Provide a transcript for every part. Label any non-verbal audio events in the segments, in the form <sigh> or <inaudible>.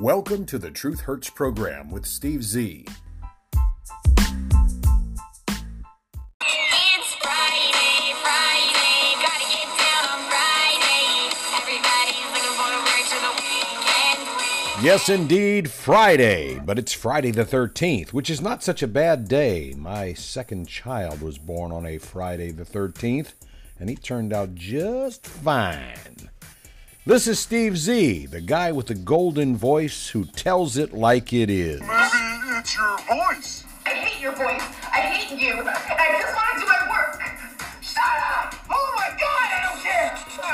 Welcome to the Truth Hurts program with Steve Z. It's Friday, Friday, gotta get down on Friday. Everybody's looking forward to the weekend. Yes, indeed, Friday, but it's Friday the 13th, which is not such a bad day. My second child was born on a Friday the 13th, and he turned out just fine. This is Steve Z, the guy with the golden voice who tells it like it is. Maybe it's your voice. I hate your voice. I hate you. And I just want to do my work. Shut up! Oh my god, I don't care! Shut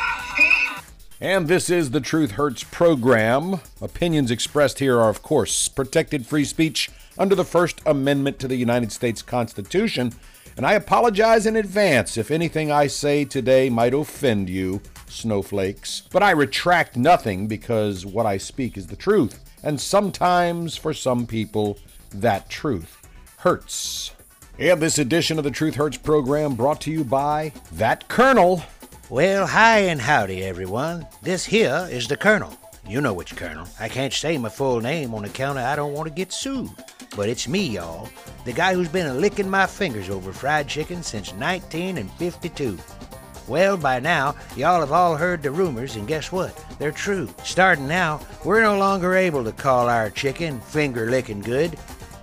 up, Steve! And this is the Truth Hurts program. Opinions expressed here are, of course, protected free speech under the First Amendment to the United States Constitution. And I apologize in advance if anything I say today might offend you, snowflakes. But I retract nothing because what I speak is the truth. And sometimes, for some people, that truth hurts. And this edition of the Truth Hurts program brought to you by That Colonel. Well, hi and howdy, everyone. This here is the Colonel. You know which Colonel. I can't say my full name on account of I don't want to get sued. But it's me, y'all. The guy who's been licking my fingers over fried chicken since 1952. Well, by now, y'all have all heard the rumors, and guess what? They're true. Starting now, we're no longer able to call our chicken finger licking good.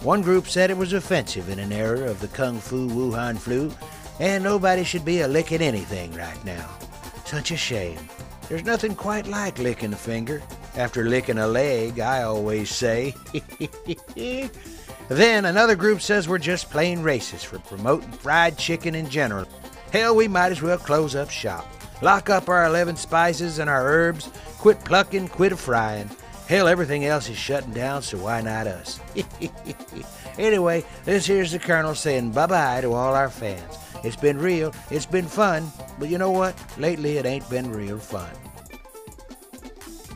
One group said it was offensive in an era of the Kung Fu Wuhan flu, and nobody should be a licking anything right now. Such a shame. There's nothing quite like licking a finger. After licking a leg, I always say. <laughs> then another group says we're just plain racist for promoting fried chicken in general. Hell, we might as well close up shop. Lock up our 11 spices and our herbs, quit plucking, quit frying. Hell, everything else is shutting down, so why not us? <laughs> anyway, this here's the Colonel saying bye bye to all our fans. It's been real, it's been fun, but you know what? Lately it ain't been real fun.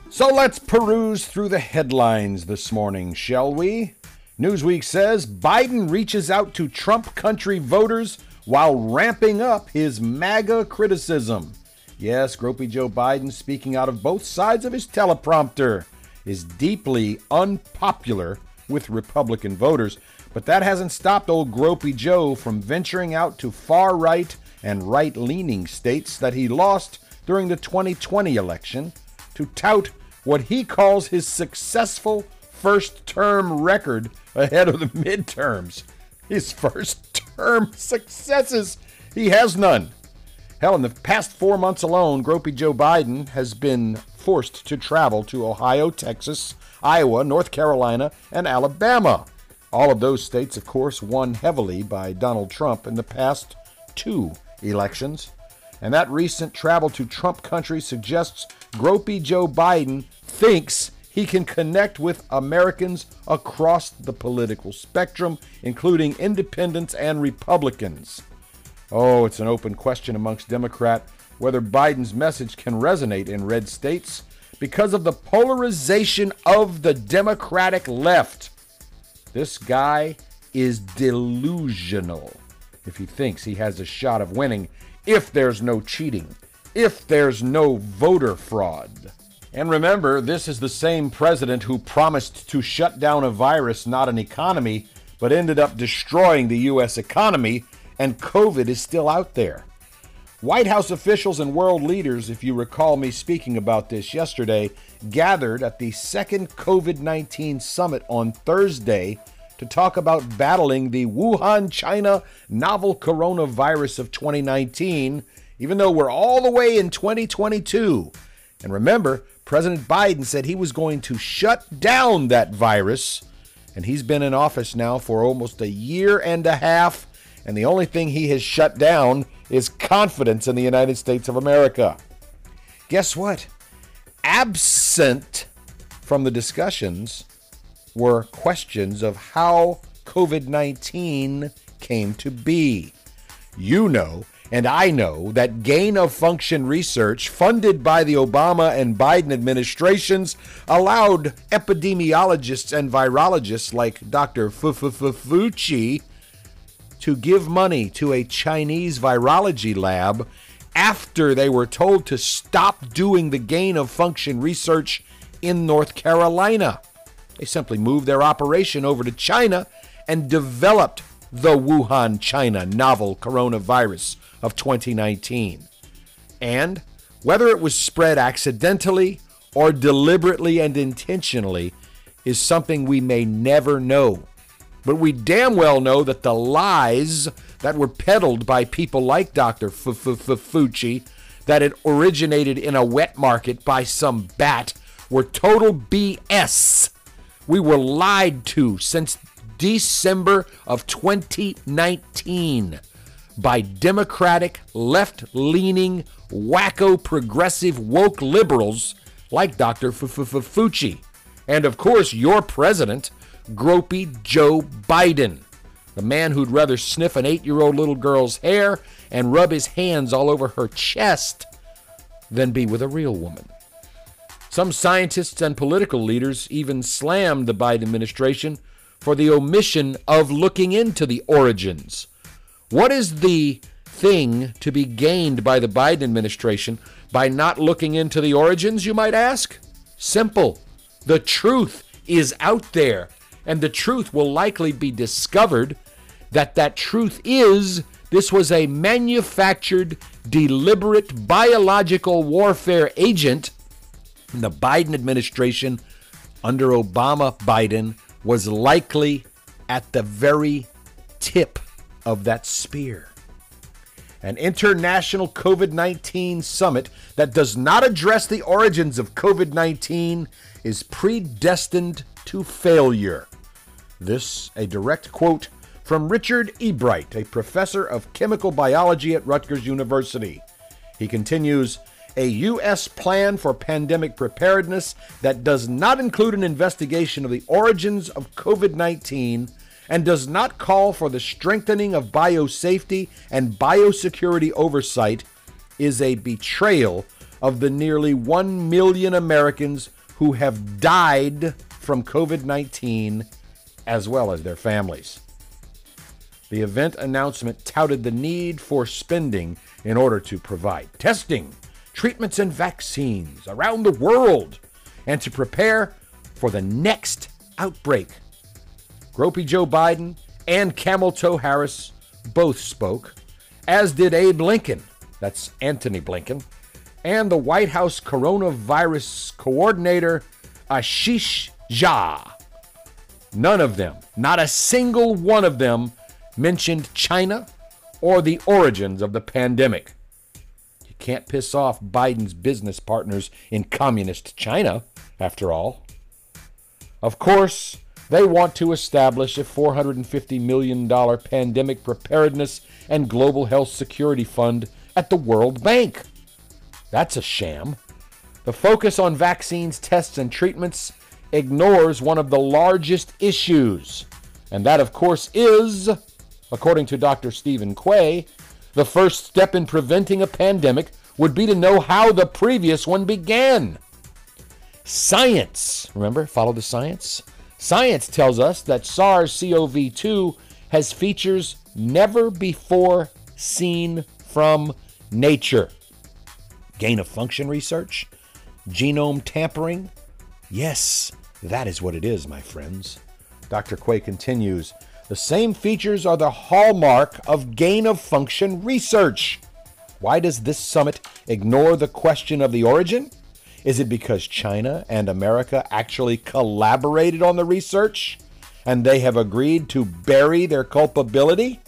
So let's peruse through the headlines this morning, shall we? Newsweek says Biden reaches out to Trump country voters while ramping up his MAGA criticism. Yes, Gropey Joe Biden, speaking out of both sides of his teleprompter, is deeply unpopular with Republican voters, but that hasn't stopped old Gropey Joe from venturing out to far right and right leaning states that he lost during the 2020 election to tout what he calls his successful first term record ahead of the midterms. His first term <laughs> successes. He has none. Hell, in the past four months alone, Gropey Joe Biden has been forced to travel to Ohio, Texas, Iowa, North Carolina, and Alabama. All of those states, of course, won heavily by Donald Trump in the past two elections. And that recent travel to Trump country suggests Gropey Joe Biden thinks he can connect with Americans across the political spectrum, including independents and Republicans. Oh, it's an open question amongst Democrat whether Biden's message can resonate in red states because of the polarization of the Democratic left. This guy is delusional if he thinks he has a shot of winning if there's no cheating, if there's no voter fraud. And remember, this is the same president who promised to shut down a virus, not an economy, but ended up destroying the U.S. economy, and COVID is still out there. White House officials and world leaders, if you recall me speaking about this yesterday, gathered at the second COVID 19 summit on Thursday to talk about battling the Wuhan, China novel coronavirus of 2019, even though we're all the way in 2022. And remember, President Biden said he was going to shut down that virus, and he's been in office now for almost a year and a half, and the only thing he has shut down is confidence in the United States of America. Guess what? Absent from the discussions were questions of how COVID 19 came to be. You know, and I know, that gain of function research funded by the Obama and Biden administrations allowed epidemiologists and virologists like Dr. Fauci to give money to a Chinese virology lab after they were told to stop doing the gain of function research in North Carolina. They simply moved their operation over to China and developed the Wuhan, China novel coronavirus of 2019. And whether it was spread accidentally or deliberately and intentionally is something we may never know. But we damn well know that the lies that were peddled by people like Dr. Fauci, that it originated in a wet market by some bat, were total BS. We were lied to since December of 2019 by Democratic, left leaning, wacko, progressive, woke liberals like Dr. Fauci. And of course, your president, Gropey Joe Biden, the man who'd rather sniff an eight year old little girl's hair and rub his hands all over her chest than be with a real woman. Some scientists and political leaders even slammed the Biden administration for the omission of looking into the origins. What is the thing to be gained by the Biden administration by not looking into the origins, you might ask? Simple. The truth is out there, and the truth will likely be discovered that that truth is this was a manufactured, deliberate biological warfare agent. The Biden administration, under Obama Biden, was likely at the very tip of that spear. An international COVID 19 summit that does not address the origins of COVID 19 is predestined to failure. This, a direct quote from Richard Ebright, a professor of chemical biology at Rutgers University. He continues a U.S. plan for pandemic preparedness that does not include an investigation of the origins of COVID 19 and does not call for the strengthening of biosafety and biosecurity oversight is a betrayal of the nearly 1 million Americans who have died from COVID 19 as well as their families. The event announcement touted the need for spending in order to provide testing, treatments, and vaccines around the world and to prepare for the next outbreak. Gropey Joe Biden and Camel Toe Harris both spoke, as did Abe Lincoln, that's Anthony Blinken, and the White House coronavirus coordinator Ashish Jha. None of them, not a single one of them, mentioned China or the origins of the pandemic. Can't piss off Biden's business partners in communist China, after all. Of course, they want to establish a $450 million pandemic preparedness and global health security fund at the World Bank. That's a sham. The focus on vaccines, tests, and treatments ignores one of the largest issues, and that, of course, is, according to Dr. Stephen Quay, the first step in preventing a pandemic would be to know how the previous one began. Science, remember, follow the science. Science tells us that SARS CoV 2 has features never before seen from nature. Gain of function research? Genome tampering? Yes, that is what it is, my friends. Dr. Quay continues The same features are the hallmark of gain of function research. Why does this summit ignore the question of the origin? Is it because China and America actually collaborated on the research and they have agreed to bury their culpability?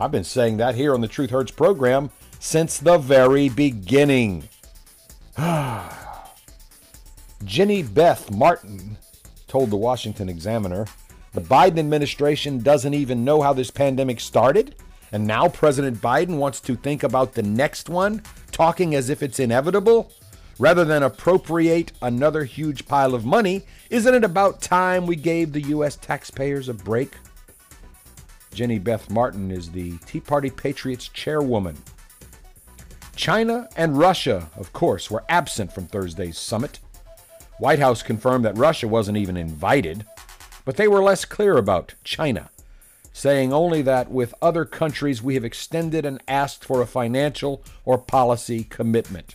I've been saying that here on the Truth Hurts program since the very beginning. <sighs> Jenny Beth Martin told the Washington Examiner the Biden administration doesn't even know how this pandemic started, and now President Biden wants to think about the next one, talking as if it's inevitable rather than appropriate another huge pile of money, isn't it about time we gave the U.S. taxpayers a break? Jenny Beth Martin is the Tea Party Patriots chairwoman. China and Russia, of course, were absent from Thursday's summit. White House confirmed that Russia wasn't even invited, but they were less clear about China, saying only that with other countries we have extended and asked for a financial or policy commitment.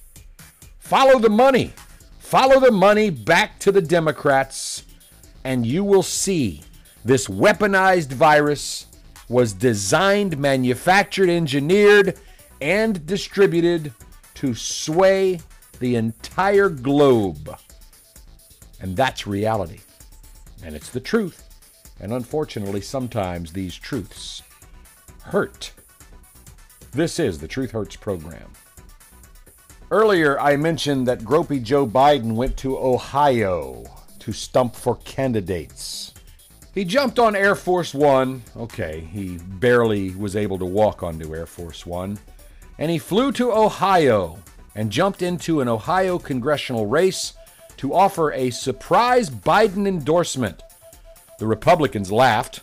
Follow the money. Follow the money back to the Democrats, and you will see this weaponized virus was designed, manufactured, engineered, and distributed to sway the entire globe. And that's reality. And it's the truth. And unfortunately, sometimes these truths hurt. This is the Truth Hurts program. Earlier, I mentioned that Gropey Joe Biden went to Ohio to stump for candidates. He jumped on Air Force One. Okay, he barely was able to walk onto Air Force One. And he flew to Ohio and jumped into an Ohio congressional race to offer a surprise Biden endorsement. The Republicans laughed.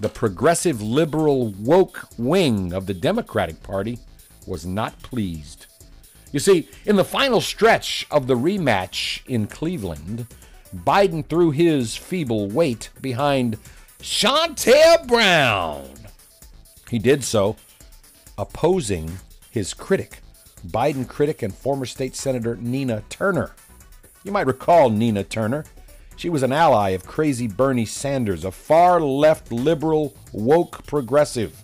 The progressive liberal woke wing of the Democratic Party was not pleased. You see, in the final stretch of the rematch in Cleveland, Biden threw his feeble weight behind Shontel Brown. He did so opposing his critic, Biden critic and former state senator Nina Turner. You might recall Nina Turner. She was an ally of crazy Bernie Sanders, a far left liberal woke progressive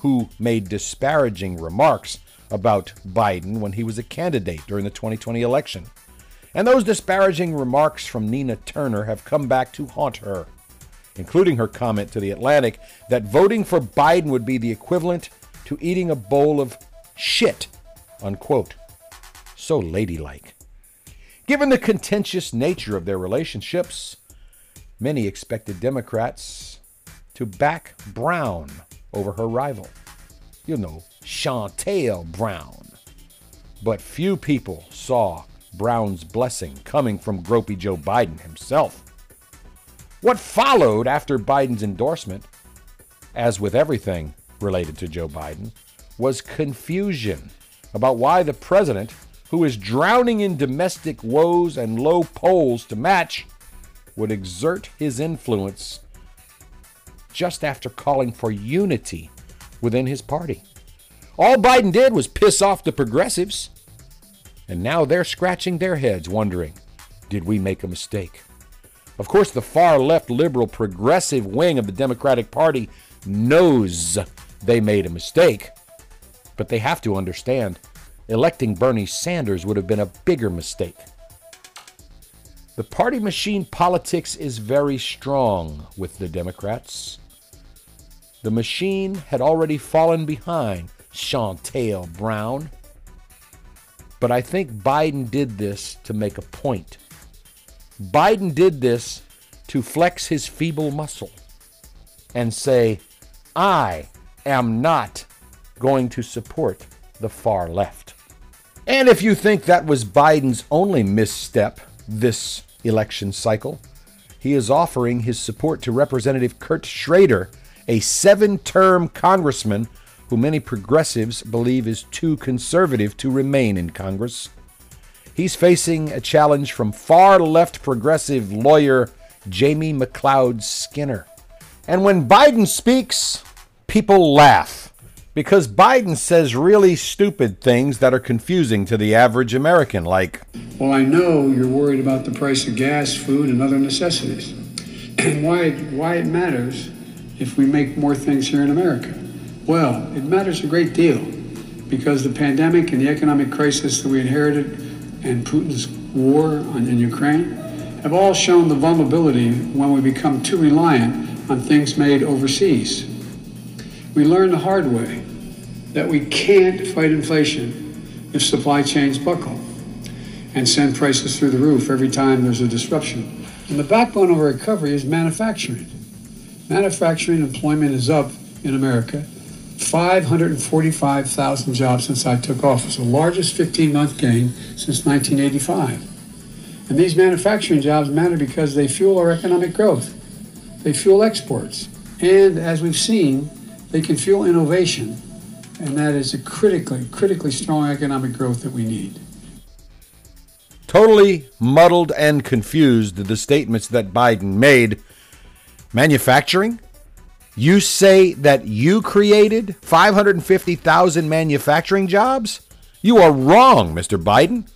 who made disparaging remarks about Biden when he was a candidate during the 2020 election. And those disparaging remarks from Nina Turner have come back to haunt her, including her comment to The Atlantic that voting for Biden would be the equivalent to eating a bowl of shit, unquote. So ladylike. Given the contentious nature of their relationships, many expected Democrats to back Brown over her rival. You know, Shontel Brown. But few people saw Brown's blessing coming from Gropey Joe Biden himself. What followed after Biden's endorsement, as with everything related to Joe Biden, was confusion about why the president, who is drowning in domestic woes and low polls to match, would exert his influence just after calling for unity within his party. All Biden did was piss off the progressives. And now they're scratching their heads, wondering did we make a mistake? Of course, the far left liberal progressive wing of the Democratic Party knows they made a mistake, but they have to understand electing Bernie Sanders would have been a bigger mistake. The party machine politics is very strong with the Democrats. The machine had already fallen behind Shontel Brown. But I think Biden did this to make a point. Biden did this to flex his feeble muscle and say, I am not going to support the far left. And if you think that was Biden's only misstep this election cycle, he is offering his support to Representative Kurt Schrader, a seven term congressman who many progressives believe is too conservative to remain in Congress. He's facing a challenge from far left progressive lawyer Jamie McLeod Skinner. And when Biden speaks, people laugh because Biden says really stupid things that are confusing to the average American, like, Well, I know you're worried about the price of gas, food, and other necessities, and why, why it matters if we make more things here in America. Well, it matters a great deal because the pandemic and the economic crisis that we inherited and Putin's war on, in Ukraine have all shown the vulnerability when we become too reliant on things made overseas. We learned the hard way that we can't fight inflation if supply chains buckle and send prices through the roof every time there's a disruption. And the backbone of recovery is manufacturing. Manufacturing employment is up in America 545,000 jobs since I took office, the largest 15 month gain since 1985. And these manufacturing jobs matter because they fuel our economic growth, they fuel exports, and as we've seen, they can fuel innovation. And that is a critically, critically strong economic growth that we need. totally muddled and confused the statements that Biden made. Manufacturing? You say that you created 550,000 manufacturing jobs? You are wrong, Mr. Biden.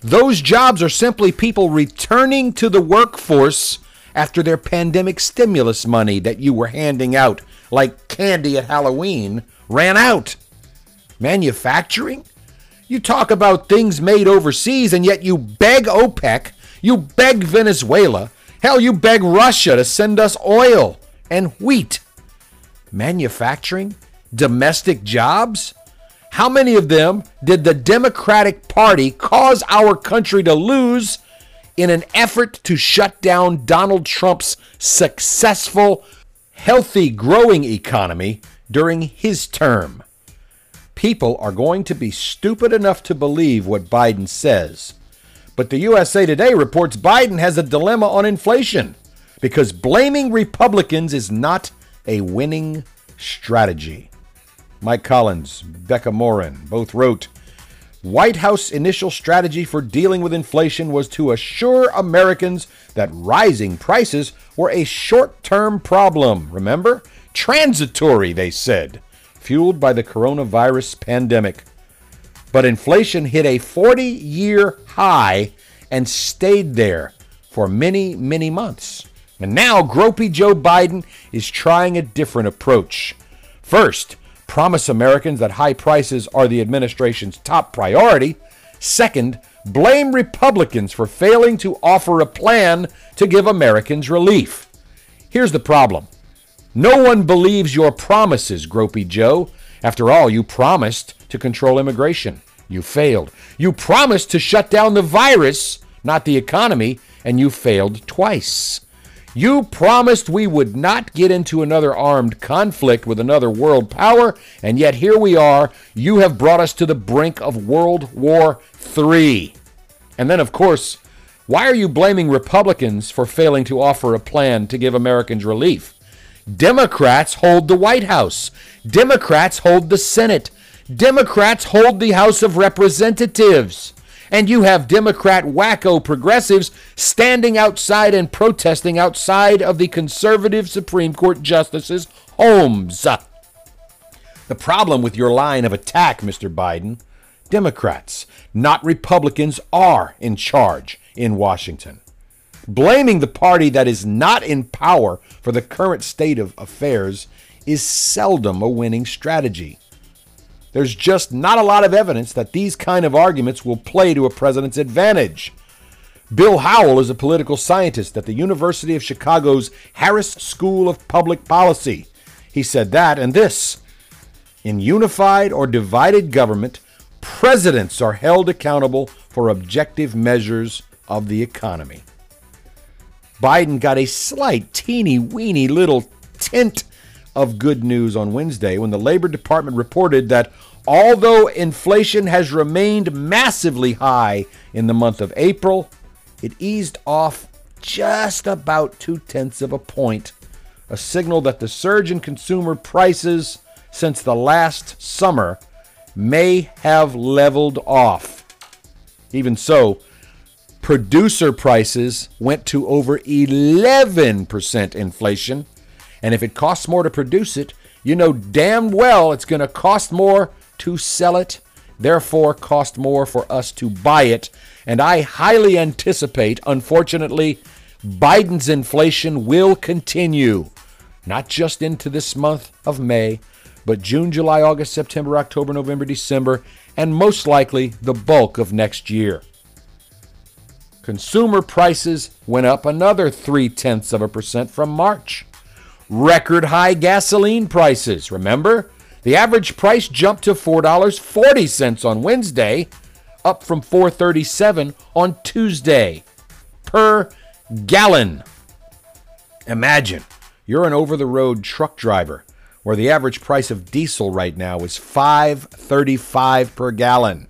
Those jobs are simply people returning to the workforce after their pandemic stimulus money that you were handing out like candy at Halloween ran out. Manufacturing? You talk about things made overseas, and yet you beg OPEC, you beg Venezuela, hell, you beg Russia to send us oil and wheat. Manufacturing? Domestic jobs? How many of them did the Democratic Party cause our country to lose in an effort to shut down Donald Trump's successful, healthy, growing economy during his term? People are going to be stupid enough to believe what Biden says. But the USA Today reports Biden has a dilemma on inflation because blaming Republicans is not a winning strategy. Mike Collins, Becca Morin both wrote White House initial strategy for dealing with inflation was to assure Americans that rising prices were a short term problem. Remember? Transitory, they said, fueled by the coronavirus pandemic. But inflation hit a 40 year high and stayed there for many, many months. And now, gropey Joe Biden is trying a different approach. First, promise Americans that high prices are the administration's top priority. Second, blame Republicans for failing to offer a plan to give Americans relief. Here's the problem no one believes your promises, Gropey Joe. After all, you promised to control immigration. You failed. You promised to shut down the virus, not the economy, and you failed twice. You promised we would not get into another armed conflict with another world power, and yet here we are. You have brought us to the brink of World War III. And then, of course, why are you blaming Republicans for failing to offer a plan to give Americans relief? Democrats hold the White House, Democrats hold the Senate, Democrats hold the House of Representatives and you have Democrat wacko progressives standing outside and protesting outside of the conservative Supreme Court justices' homes. The problem with your line of attack, Mr. Biden, Democrats, not Republicans, are in charge in Washington. Blaming the party that is not in power for the current state of affairs is seldom a winning strategy. There's just not a lot of evidence that these kind of arguments will play to a president's advantage. Bill Howell is a political scientist at the University of Chicago's Harris School of Public Policy. He said that and this In unified or divided government, presidents are held accountable for objective measures of the economy. Biden got a slight, teeny weeny little tint of good news on Wednesday when the Labor Department reported that although inflation has remained massively high in the month of April, it eased off just about two tenths of a point, a signal that the surge in consumer prices since the last summer may have leveled off. Even so, producer prices went to over 11% inflation and if it costs more to produce it, you know damn well it's going to cost more to sell it, therefore, cost more for us to buy it. And I highly anticipate, unfortunately, Biden's inflation will continue, not just into this month of May, but June, July, August, September, October, November, December, and most likely the bulk of next year. Consumer prices went up another three tenths of a percent from March record high gasoline prices. Remember? The average price jumped to $4.40 on Wednesday, up from $4.37 on Tuesday per gallon. Imagine you're an over the road truck driver where the average price of diesel right now is 5.35 per gallon.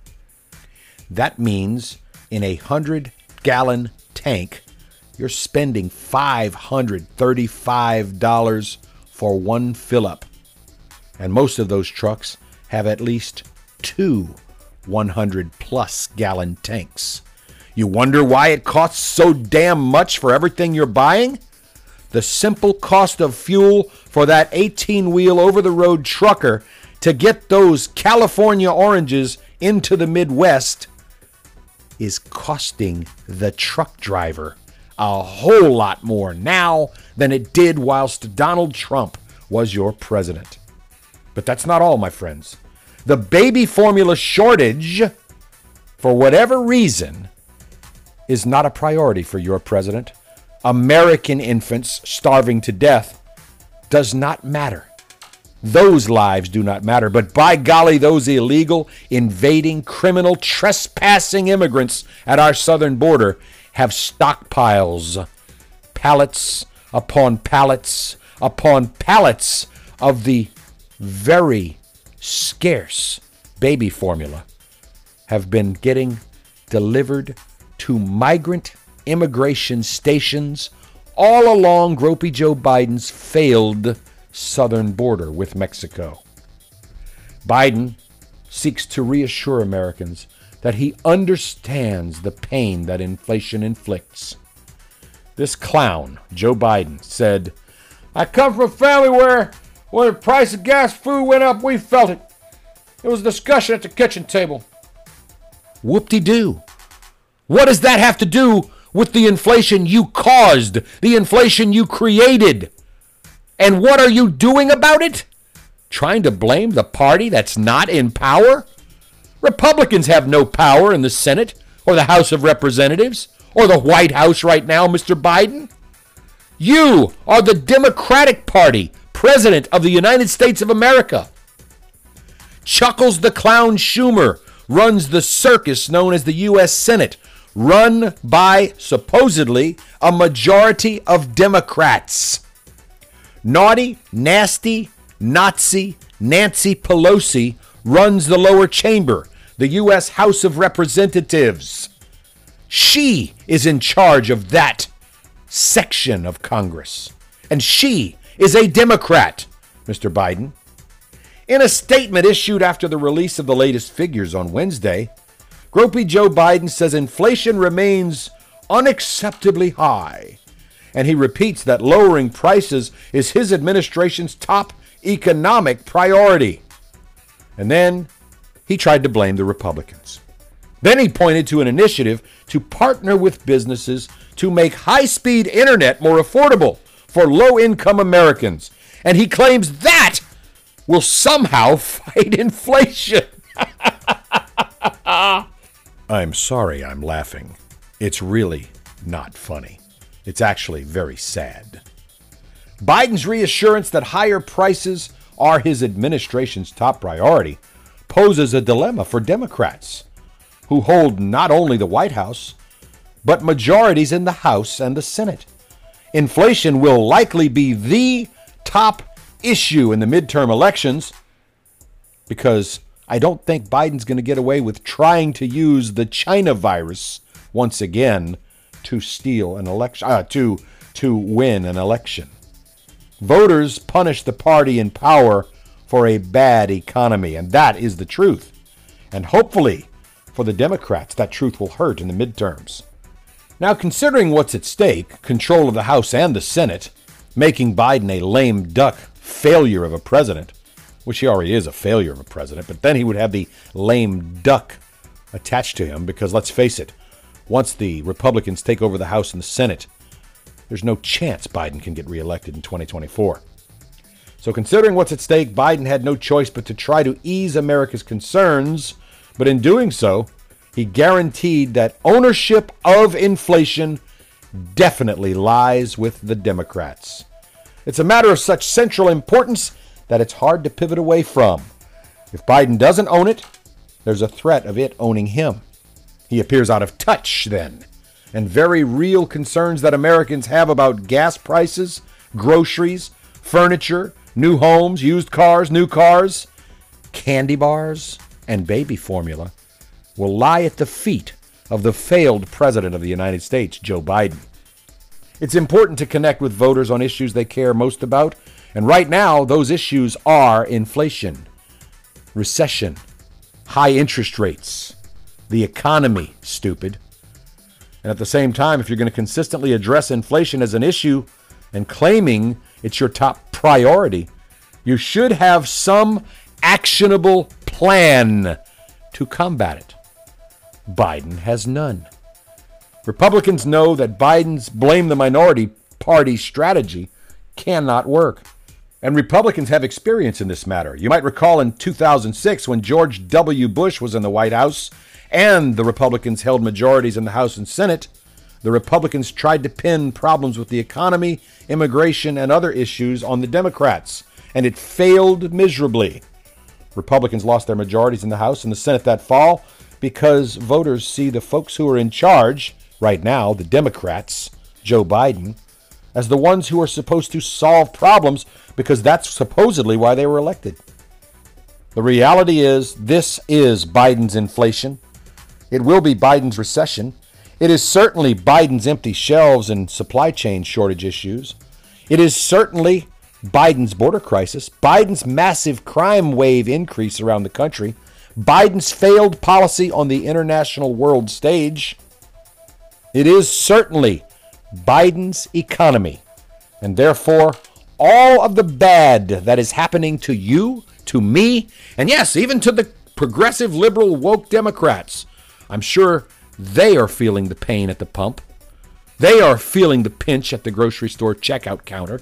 That means in a 100 gallon tank you're spending $535 for one fill up. And most of those trucks have at least two 100 plus gallon tanks. You wonder why it costs so damn much for everything you're buying? The simple cost of fuel for that 18 wheel over the road trucker to get those California oranges into the Midwest is costing the truck driver a whole lot more now than it did whilst Donald Trump was your president. But that's not all, my friends. The baby formula shortage, for whatever reason, is not a priority for your president. American infants starving to death does not matter. Those lives do not matter. But by golly, those illegal, invading, criminal, trespassing immigrants at our southern border have stockpiles, pallets upon pallets upon pallets of the very scarce baby formula have been getting delivered to migrant immigration stations all along Gropey Joe Biden's failed southern border with Mexico. Biden seeks to reassure Americans that he understands the pain that inflation inflicts. This clown, Joe Biden, said, I come from a family where when the price of gas food went up, we felt it. It was a discussion at the kitchen table. Whoop de doo. What does that have to do with the inflation you caused, the inflation you created? And what are you doing about it? Trying to blame the party that's not in power? Republicans have no power in the Senate or the House of Representatives or the White House right now, Mr. Biden. You are the Democratic Party, President of the United States of America. Chuckles the Clown Schumer runs the circus known as the U.S. Senate, run by supposedly a majority of Democrats. Naughty, nasty, Nazi Nancy Pelosi runs the lower chamber, the U.S. House of Representatives. She is in charge of that section of Congress. And she is a Democrat, Mr. Biden. In a statement issued after the release of the latest figures on Wednesday, Gropey Joe Biden says inflation remains unacceptably high. And he repeats that lowering prices is his administration's top economic priority. And then he tried to blame the Republicans. Then he pointed to an initiative to partner with businesses to make high speed internet more affordable for low income Americans. And he claims that will somehow <laughs> fight inflation. <laughs> I'm sorry I'm laughing. It's really not funny. It's actually very sad. Biden's reassurance that higher prices are his administration's top priority poses a dilemma for Democrats, who hold not only the White House, but majorities in the House and the Senate. Inflation will likely be the top issue in the midterm elections because I don't think Biden's going to get away with trying to use the China virus once again to steal an election, uh, to to win an election. Voters punish the party in power for a bad economy, and that is the truth. And hopefully, for the Democrats, that truth will hurt in the midterms. Now, considering what's at stake control of the House and the Senate, making Biden a lame duck failure of a president, which he already is a failure of a president, but then he would have the lame duck attached to him because let's face it, once the Republicans take over the House and the Senate, there's no chance Biden can get reelected in 2024. So, considering what's at stake, Biden had no choice but to try to ease America's concerns. But in doing so, he guaranteed that ownership of inflation definitely lies with the Democrats. It's a matter of such central importance that it's hard to pivot away from. If Biden doesn't own it, there's a threat of it owning him. He appears out of touch then, and very real concerns that Americans have about gas prices, groceries, furniture, new homes, used cars, new cars, candy bars, and baby formula will lie at the feet of the failed President of the United States, Joe Biden. It's important to connect with voters on issues they care most about, and right now, those issues are inflation, recession, high interest rates, the economy, stupid. And at the same time, if you're going to consistently address inflation as an issue and claiming it's your top priority, you should have some actionable plan to combat it. Biden has none. Republicans know that Biden's blame the minority party strategy cannot work. And Republicans have experience in this matter. You might recall in 2006 when George W. Bush was in the White House and the Republicans held majorities in the House and Senate, the Republicans tried to pin problems with the economy, immigration, and other issues on the Democrats, and it failed miserably. Republicans lost their majorities in the House and the Senate that fall because voters see the folks who are in charge right now, the Democrats, Joe Biden, as the ones who are supposed to solve problems because that's supposedly why they were elected. The reality is, this is Biden's inflation. It will be Biden's recession. It is certainly Biden's empty shelves and supply chain shortage issues. It is certainly Biden's border crisis, Biden's massive crime wave increase around the country, Biden's failed policy on the international world stage. It is certainly Biden's economy, and therefore all of the bad that is happening to you, to me, and yes, even to the progressive liberal woke Democrats. I'm sure they are feeling the pain at the pump. They are feeling the pinch at the grocery store checkout counter.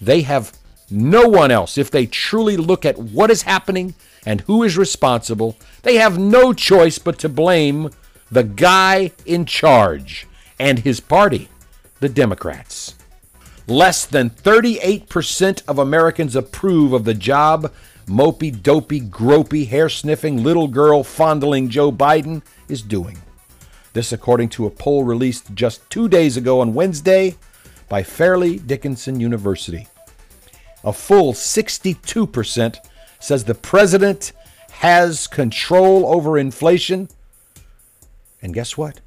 They have no one else. If they truly look at what is happening and who is responsible, they have no choice but to blame the guy in charge and his party, the Democrats. Less than 38% of Americans approve of the job mopey, dopey, gropey, hair sniffing, little girl fondling Joe Biden is doing. This, according to a poll released just two days ago on Wednesday by Fairleigh Dickinson University. A full 62% says the president has control over inflation. And guess what?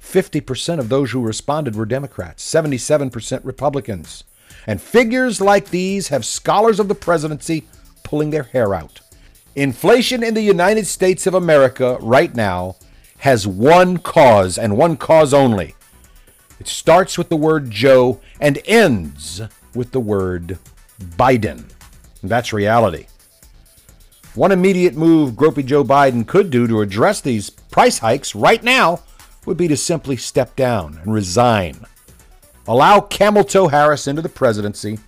50% of those who responded were Democrats, 77% Republicans. And figures like these have scholars of the presidency pulling their hair out. Inflation in the United States of America right now has one cause and one cause only. It starts with the word Joe and ends with the word Biden. That's reality. One immediate move Gropey Joe Biden could do to address these price hikes right now would be to simply step down and resign. Allow Camel Toe Harris into the presidency,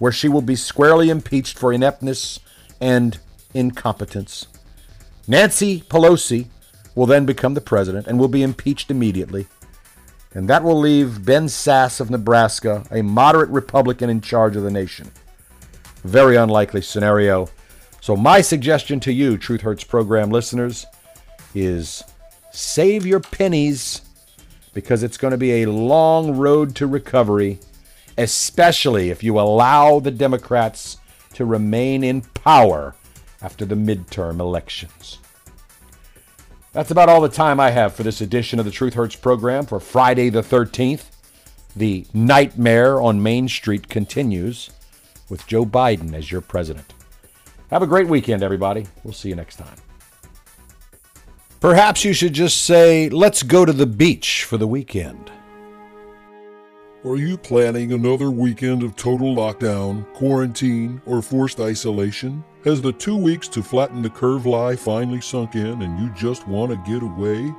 where she will be squarely impeached for ineptness and incompetence. Nancy Pelosi will then become the president and will be impeached immediately. And that will leave Ben Sasse of Nebraska, a moderate Republican, in charge of the nation. Very unlikely scenario. So, my suggestion to you, Truth Hurts program listeners, is save your pennies because it's going to be a long road to recovery, especially if you allow the Democrats to remain in power after the midterm elections. That's about all the time I have for this edition of the Truth Hurts program for Friday the 13th. The nightmare on Main Street continues with Joe Biden as your president. Have a great weekend, everybody. We'll see you next time. Perhaps you should just say, let's go to the beach for the weekend. Are you planning another weekend of total lockdown, quarantine, or forced isolation? Has the two weeks to flatten the curve lie finally sunk in and you just want to get away?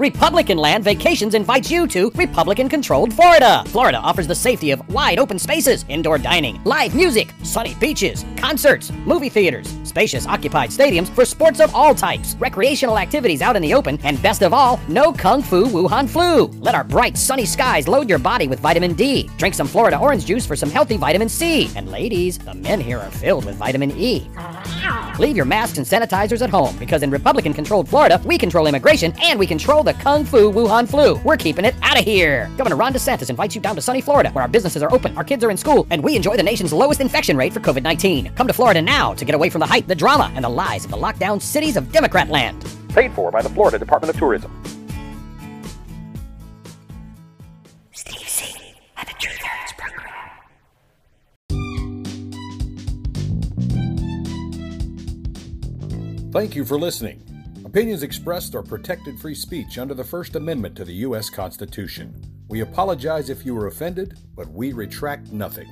Republican Land Vacations invites you to Republican controlled Florida. Florida offers the safety of wide open spaces, indoor dining, live music, sunny beaches, concerts, movie theaters, spacious occupied stadiums for sports of all types, recreational activities out in the open, and best of all, no kung fu Wuhan flu. Let our bright sunny skies load your body with vitamin D. Drink some Florida orange juice for some healthy vitamin C. And ladies, the men here are filled with vitamin E. Leave your masks and sanitizers at home because in Republican controlled Florida, we control immigration and we control the Kung Fu Wuhan flu. We're keeping it out of here. Governor Ron DeSantis invites you down to sunny Florida where our businesses are open, our kids are in school, and we enjoy the nation's lowest infection rate for COVID 19. Come to Florida now to get away from the hype, the drama, and the lies of the lockdown cities of Democrat land. Paid for by the Florida Department of Tourism. Steve Z. and the Truth Hurts program. Thank you for listening. Opinions expressed are protected free speech under the First Amendment to the U.S. Constitution. We apologize if you were offended, but we retract nothing.